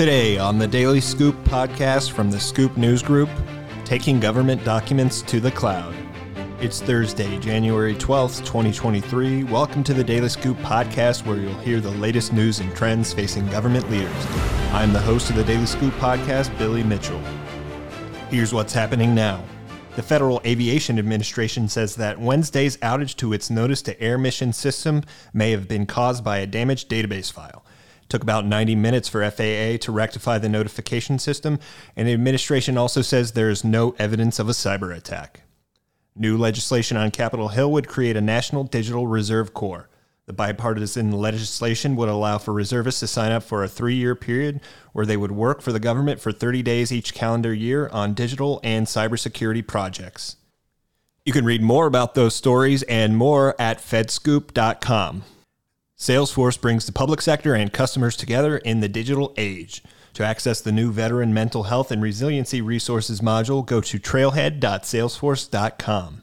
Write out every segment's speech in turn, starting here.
Today on the Daily Scoop podcast from the Scoop News Group, taking government documents to the cloud. It's Thursday, January 12th, 2023. Welcome to the Daily Scoop podcast, where you'll hear the latest news and trends facing government leaders. I'm the host of the Daily Scoop podcast, Billy Mitchell. Here's what's happening now. The Federal Aviation Administration says that Wednesday's outage to its Notice to Air mission system may have been caused by a damaged database file. Took about 90 minutes for FAA to rectify the notification system, and the administration also says there is no evidence of a cyber attack. New legislation on Capitol Hill would create a National Digital Reserve Corps. The bipartisan legislation would allow for reservists to sign up for a three year period where they would work for the government for 30 days each calendar year on digital and cybersecurity projects. You can read more about those stories and more at fedscoop.com. Salesforce brings the public sector and customers together in the digital age. To access the new Veteran Mental Health and Resiliency Resources module, go to trailhead.salesforce.com.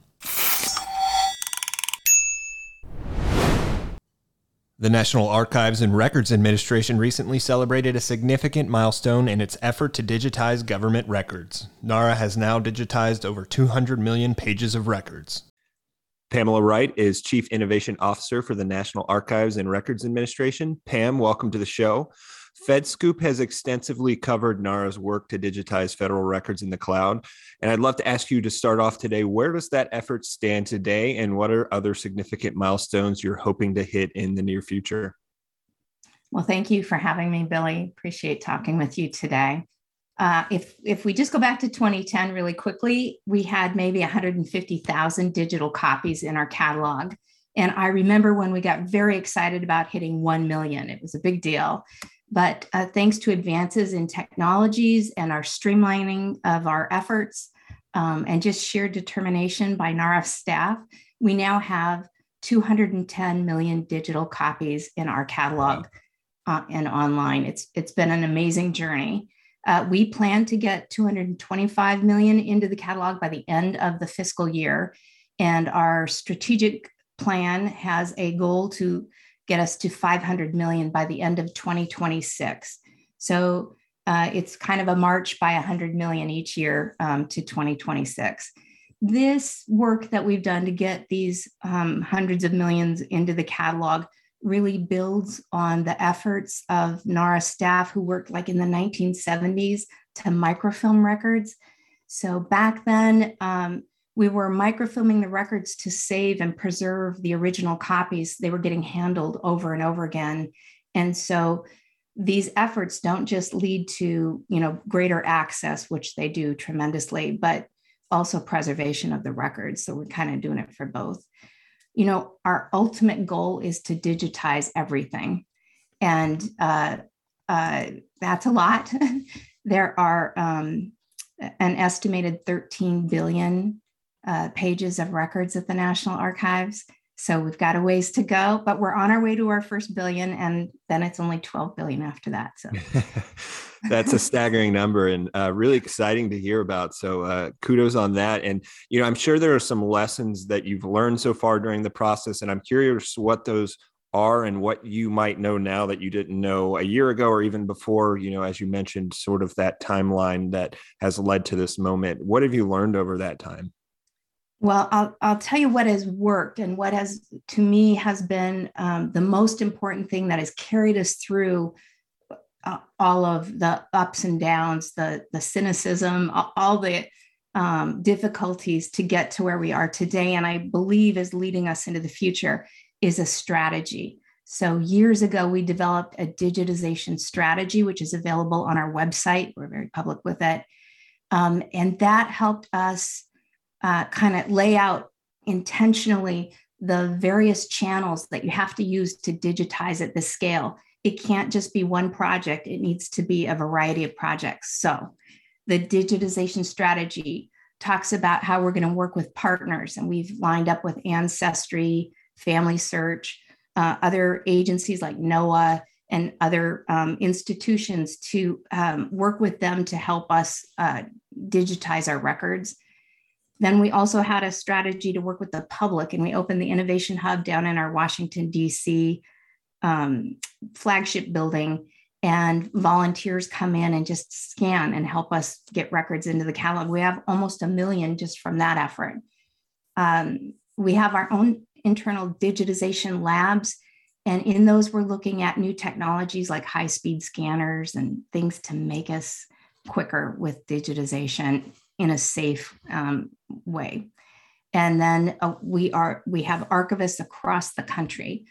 The National Archives and Records Administration recently celebrated a significant milestone in its effort to digitize government records. NARA has now digitized over 200 million pages of records. Pamela Wright is Chief Innovation Officer for the National Archives and Records Administration. Pam, welcome to the show. FedScoop has extensively covered NARA's work to digitize federal records in the cloud. And I'd love to ask you to start off today where does that effort stand today, and what are other significant milestones you're hoping to hit in the near future? Well, thank you for having me, Billy. Appreciate talking with you today. Uh, if if we just go back to 2010 really quickly, we had maybe 150,000 digital copies in our catalog. And I remember when we got very excited about hitting 1 million, it was a big deal. But uh, thanks to advances in technologies and our streamlining of our efforts um, and just sheer determination by NARA staff, we now have 210 million digital copies in our catalog uh, and online. It's, it's been an amazing journey. Uh, we plan to get 225 million into the catalog by the end of the fiscal year. And our strategic plan has a goal to get us to 500 million by the end of 2026. So uh, it's kind of a march by 100 million each year um, to 2026. This work that we've done to get these um, hundreds of millions into the catalog really builds on the efforts of NARA staff who worked like in the 1970s to microfilm records. So back then, um, we were microfilming the records to save and preserve the original copies. They were getting handled over and over again. And so these efforts don't just lead to, you know, greater access, which they do tremendously, but also preservation of the records. So we're kind of doing it for both you know, our ultimate goal is to digitize everything. And uh, uh, that's a lot. there are um, an estimated 13 billion uh, pages of records at the National Archives. So we've got a ways to go, but we're on our way to our first billion, and then it's only 12 billion after that. So that's a staggering number and uh, really exciting to hear about. So uh, kudos on that. And you know, I'm sure there are some lessons that you've learned so far during the process, and I'm curious what those are and what you might know now that you didn't know a year ago or even before. You know, as you mentioned, sort of that timeline that has led to this moment. What have you learned over that time? Well, I'll, I'll tell you what has worked and what has, to me, has been um, the most important thing that has carried us through uh, all of the ups and downs, the, the cynicism, all the um, difficulties to get to where we are today. And I believe is leading us into the future is a strategy. So, years ago, we developed a digitization strategy, which is available on our website. We're very public with it. Um, and that helped us uh, kind of lay out intentionally the various channels that you have to use to digitize at this scale. It can't just be one project, it needs to be a variety of projects. So, the digitization strategy talks about how we're going to work with partners, and we've lined up with Ancestry, FamilySearch, uh, other agencies like NOAA, and other um, institutions to um, work with them to help us uh, digitize our records then we also had a strategy to work with the public, and we opened the Innovation Hub down in our Washington, D.C. Um, flagship building. and volunteers come in and just scan and help us get records into the catalog. We have almost a million just from that effort. Um, we have our own internal digitization labs. And in those, we're looking at new technologies like high speed scanners and things to make us quicker with digitization in a safe um, way. And then uh, we are we have archivists across the country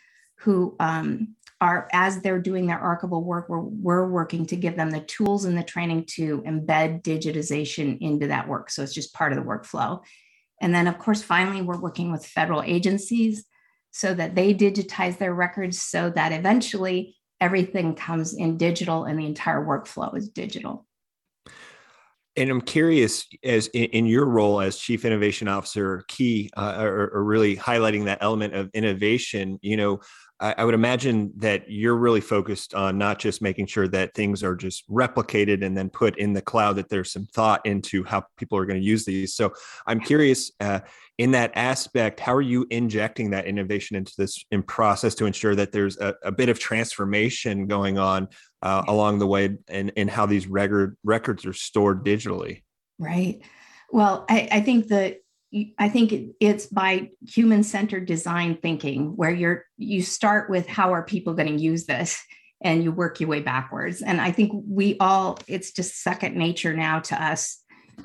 who um, are as they're doing their archival work, we're, we're working to give them the tools and the training to embed digitization into that work. So it's just part of the workflow. And then, of course, finally, we're working with federal agencies so that they digitize their records so that eventually everything comes in digital and the entire workflow is digital. And I'm curious, as in, your role as chief innovation officer, key uh, or, or, really highlighting that element of innovation. You know, I, I, would imagine that you're really focused on not just making sure that things are just replicated and then put in the cloud, that there's some thought into how people are going to use these. So I'm curious, uh, in that aspect, how are you injecting that innovation into this in process to ensure that there's a, a bit of transformation going on uh, along the way and, and how these record records are stored digitally? Right. Well, I, I think that I think it's by human centered design thinking where you're you start with how are people going to use this and you work your way backwards. And I think we all it's just second nature now to us.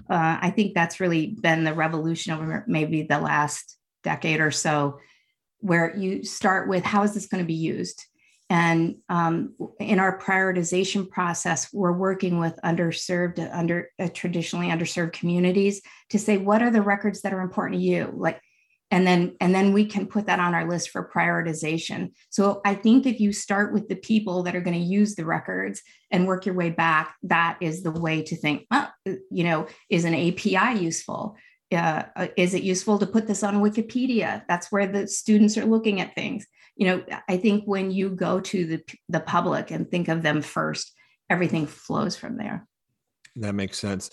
Uh, I think that's really been the revolution over maybe the last decade or so, where you start with how is this going to be used and um, in our prioritization process, we're working with underserved, under uh, traditionally underserved communities to say what are the records that are important to you, like, and then and then we can put that on our list for prioritization. So I think if you start with the people that are going to use the records and work your way back, that is the way to think. You know, is an API useful? Uh, uh, is it useful to put this on Wikipedia? That's where the students are looking at things you know i think when you go to the the public and think of them first everything flows from there that makes sense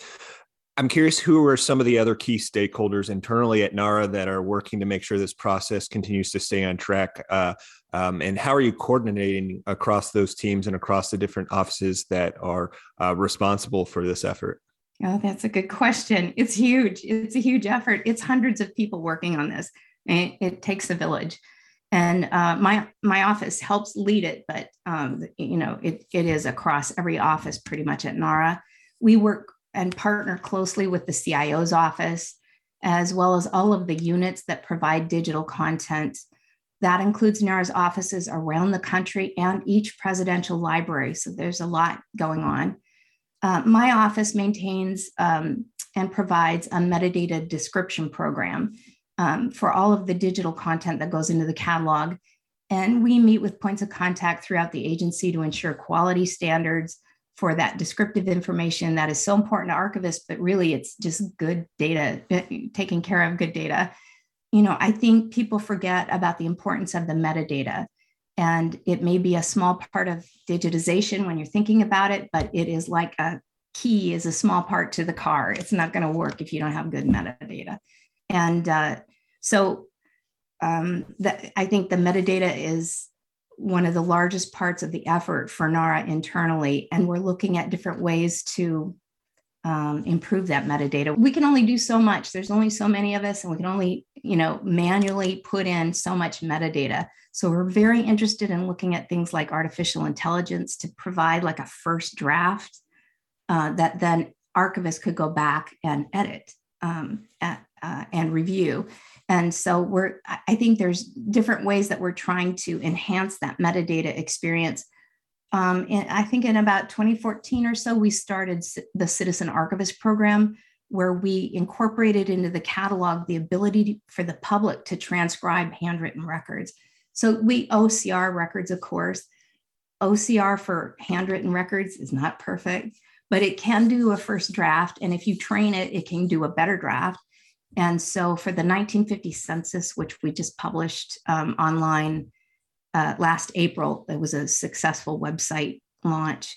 i'm curious who are some of the other key stakeholders internally at nara that are working to make sure this process continues to stay on track uh, um, and how are you coordinating across those teams and across the different offices that are uh, responsible for this effort Oh, that's a good question. It's huge. It's a huge effort. It's hundreds of people working on this. It, it takes a village and uh, my my office helps lead it but um, you know it, it is across every office pretty much at nara. We work and partner closely with the cio's office as well as all of the units that provide digital content. That includes nara's offices around the country and each presidential library so there's a lot going on. Uh, my office maintains um, and provides a metadata description program um, for all of the digital content that goes into the catalog. And we meet with points of contact throughout the agency to ensure quality standards for that descriptive information that is so important to archivists, but really it's just good data, taking care of good data. You know, I think people forget about the importance of the metadata. And it may be a small part of digitization when you're thinking about it, but it is like a key is a small part to the car. It's not going to work if you don't have good metadata. And uh, so um, that I think the metadata is one of the largest parts of the effort for NARA internally, and we're looking at different ways to um, improve that metadata. We can only do so much. There's only so many of us, and we can only, you know, manually put in so much metadata. So we're very interested in looking at things like artificial intelligence to provide like a first draft uh, that then archivists could go back and edit um, at, uh, and review. And so we're, I think there's different ways that we're trying to enhance that metadata experience. Um, and I think in about 2014 or so, we started the Citizen Archivist Program, where we incorporated into the catalog the ability for the public to transcribe handwritten records. So we OCR records, of course. OCR for handwritten records is not perfect, but it can do a first draft. And if you train it, it can do a better draft. And so for the 1950 census, which we just published um, online uh, last April, it was a successful website launch.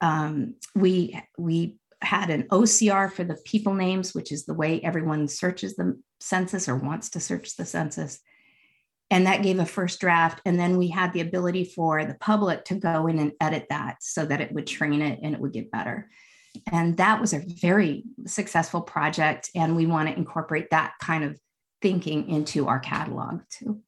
Um, we we had an OCR for the people names, which is the way everyone searches the census or wants to search the census. and that gave a first draft and then we had the ability for the public to go in and edit that so that it would train it and it would get better and that was a very successful project and we want to incorporate that kind of thinking into our catalog too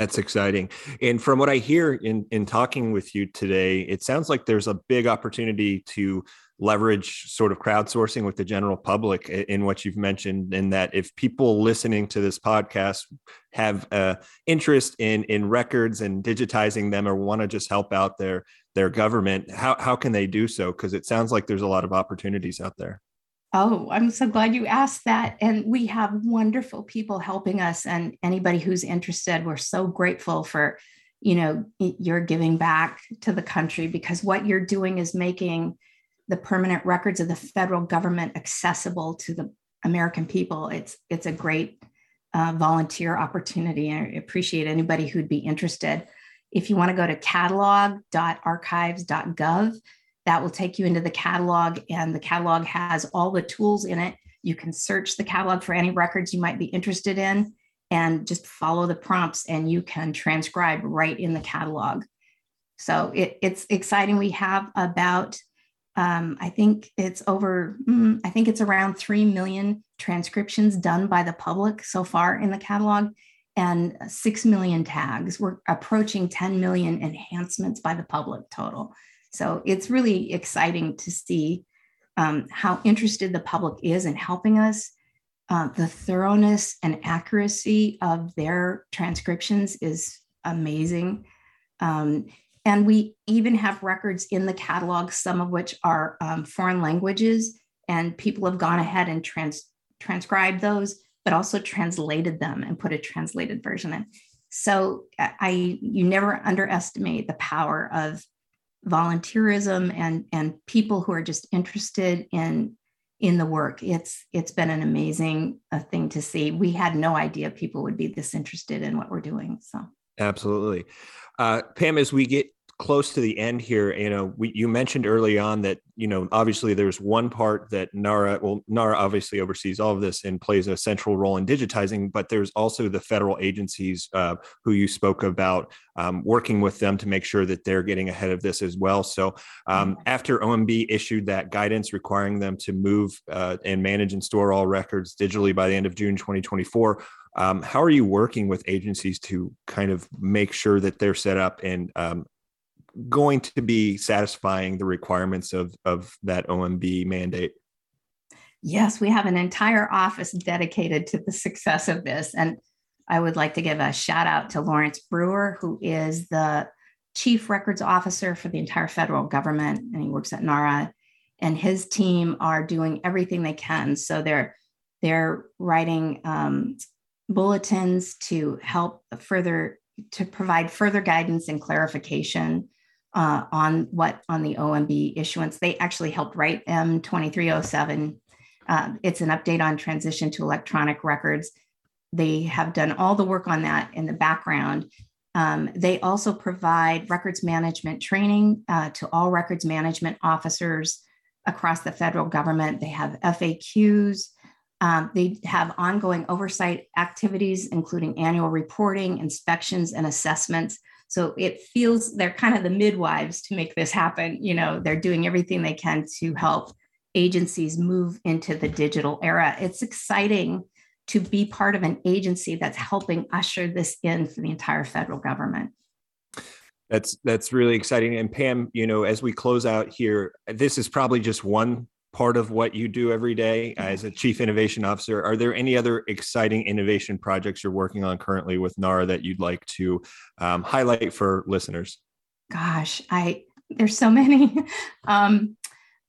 that's exciting. And from what I hear in in talking with you today, it sounds like there's a big opportunity to leverage sort of crowdsourcing with the general public in what you've mentioned and that if people listening to this podcast have uh, interest in in records and digitizing them or want to just help out their their government how, how can they do so because it sounds like there's a lot of opportunities out there oh i'm so glad you asked that and we have wonderful people helping us and anybody who's interested we're so grateful for you know you're giving back to the country because what you're doing is making the permanent records of the federal government accessible to the American people. It's it's a great uh, volunteer opportunity. I appreciate anybody who'd be interested. If you want to go to catalog.archives.gov, that will take you into the catalog, and the catalog has all the tools in it. You can search the catalog for any records you might be interested in and just follow the prompts, and you can transcribe right in the catalog. So it, it's exciting. We have about um, I think it's over, mm, I think it's around 3 million transcriptions done by the public so far in the catalog and 6 million tags. We're approaching 10 million enhancements by the public total. So it's really exciting to see um, how interested the public is in helping us. Uh, the thoroughness and accuracy of their transcriptions is amazing. Um, and we even have records in the catalog, some of which are um, foreign languages, and people have gone ahead and trans- transcribed those, but also translated them and put a translated version in. So I, you never underestimate the power of volunteerism and and people who are just interested in in the work. It's it's been an amazing uh, thing to see. We had no idea people would be this interested in what we're doing. So absolutely. Uh, Pam, as we get close to the end here, you know, we, you mentioned early on that, you know, obviously there's one part that NARA, well, NARA obviously oversees all of this and plays a central role in digitizing, but there's also the federal agencies uh, who you spoke about um, working with them to make sure that they're getting ahead of this as well. So um, mm-hmm. after OMB issued that guidance requiring them to move uh, and manage and store all records digitally by the end of June 2024, um, how are you working with agencies to kind of make sure that they're set up and um, going to be satisfying the requirements of, of that OMB mandate? Yes, we have an entire office dedicated to the success of this. And I would like to give a shout out to Lawrence Brewer, who is the chief records officer for the entire federal government, and he works at NARA. And his team are doing everything they can. So they're they're writing um, bulletins to help further to provide further guidance and clarification uh, on what on the OMB issuance. They actually helped write M2307. Uh, it's an update on transition to electronic records. They have done all the work on that in the background. Um, they also provide records management training uh, to all records management officers across the federal government. They have FAQs. Um, they have ongoing oversight activities, including annual reporting, inspections, and assessments. So it feels they're kind of the midwives to make this happen. You know, they're doing everything they can to help agencies move into the digital era. It's exciting to be part of an agency that's helping usher this in for the entire federal government. That's that's really exciting. And Pam, you know, as we close out here, this is probably just one part of what you do every day as a chief innovation officer. Are there any other exciting innovation projects you're working on currently with NARA that you'd like to um, highlight for listeners? Gosh, I there's so many. um,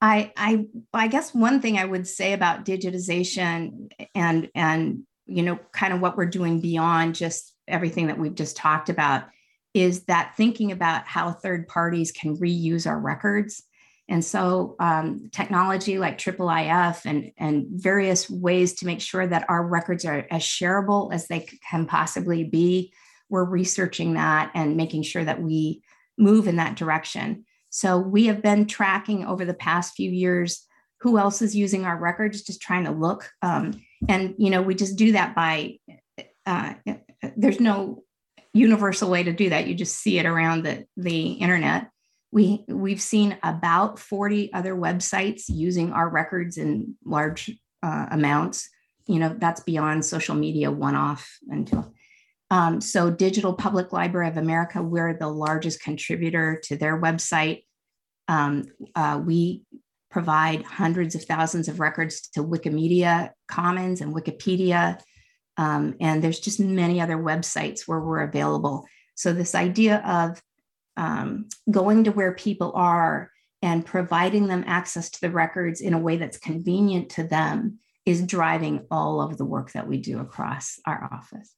I I I guess one thing I would say about digitization and and you know kind of what we're doing beyond just everything that we've just talked about is that thinking about how third parties can reuse our records and so um, technology like IIIF and, and various ways to make sure that our records are as shareable as they can possibly be, we're researching that and making sure that we move in that direction. So we have been tracking over the past few years who else is using our records, just trying to look. Um, and, you know, we just do that by, uh, there's no universal way to do that. You just see it around the, the internet. We, we've seen about 40 other websites using our records in large uh, amounts. You know, that's beyond social media one off until. Um, so, Digital Public Library of America, we're the largest contributor to their website. Um, uh, we provide hundreds of thousands of records to Wikimedia Commons and Wikipedia. Um, and there's just many other websites where we're available. So, this idea of um, going to where people are and providing them access to the records in a way that's convenient to them is driving all of the work that we do across our office.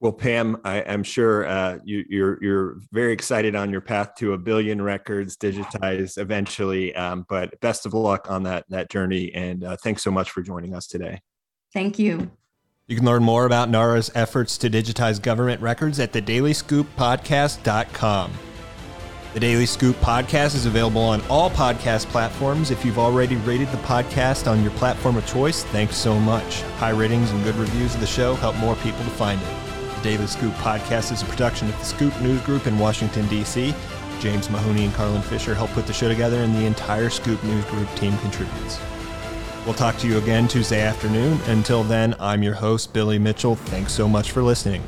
Well, Pam, I, am sure uh, you, are you're, you're very excited on your path to a billion records digitized eventually. Um, but best of luck on that that journey, and uh, thanks so much for joining us today. Thank you. You can learn more about NARA's efforts to digitize government records at thedailyscooppodcast.com. The Daily Scoop podcast is available on all podcast platforms. If you've already rated the podcast on your platform of choice, thanks so much. High ratings and good reviews of the show help more people to find it. The Daily Scoop podcast is a production of the Scoop News Group in Washington, D.C. James Mahoney and Carlin Fisher help put the show together, and the entire Scoop News Group team contributes. We'll talk to you again Tuesday afternoon. Until then, I'm your host, Billy Mitchell. Thanks so much for listening.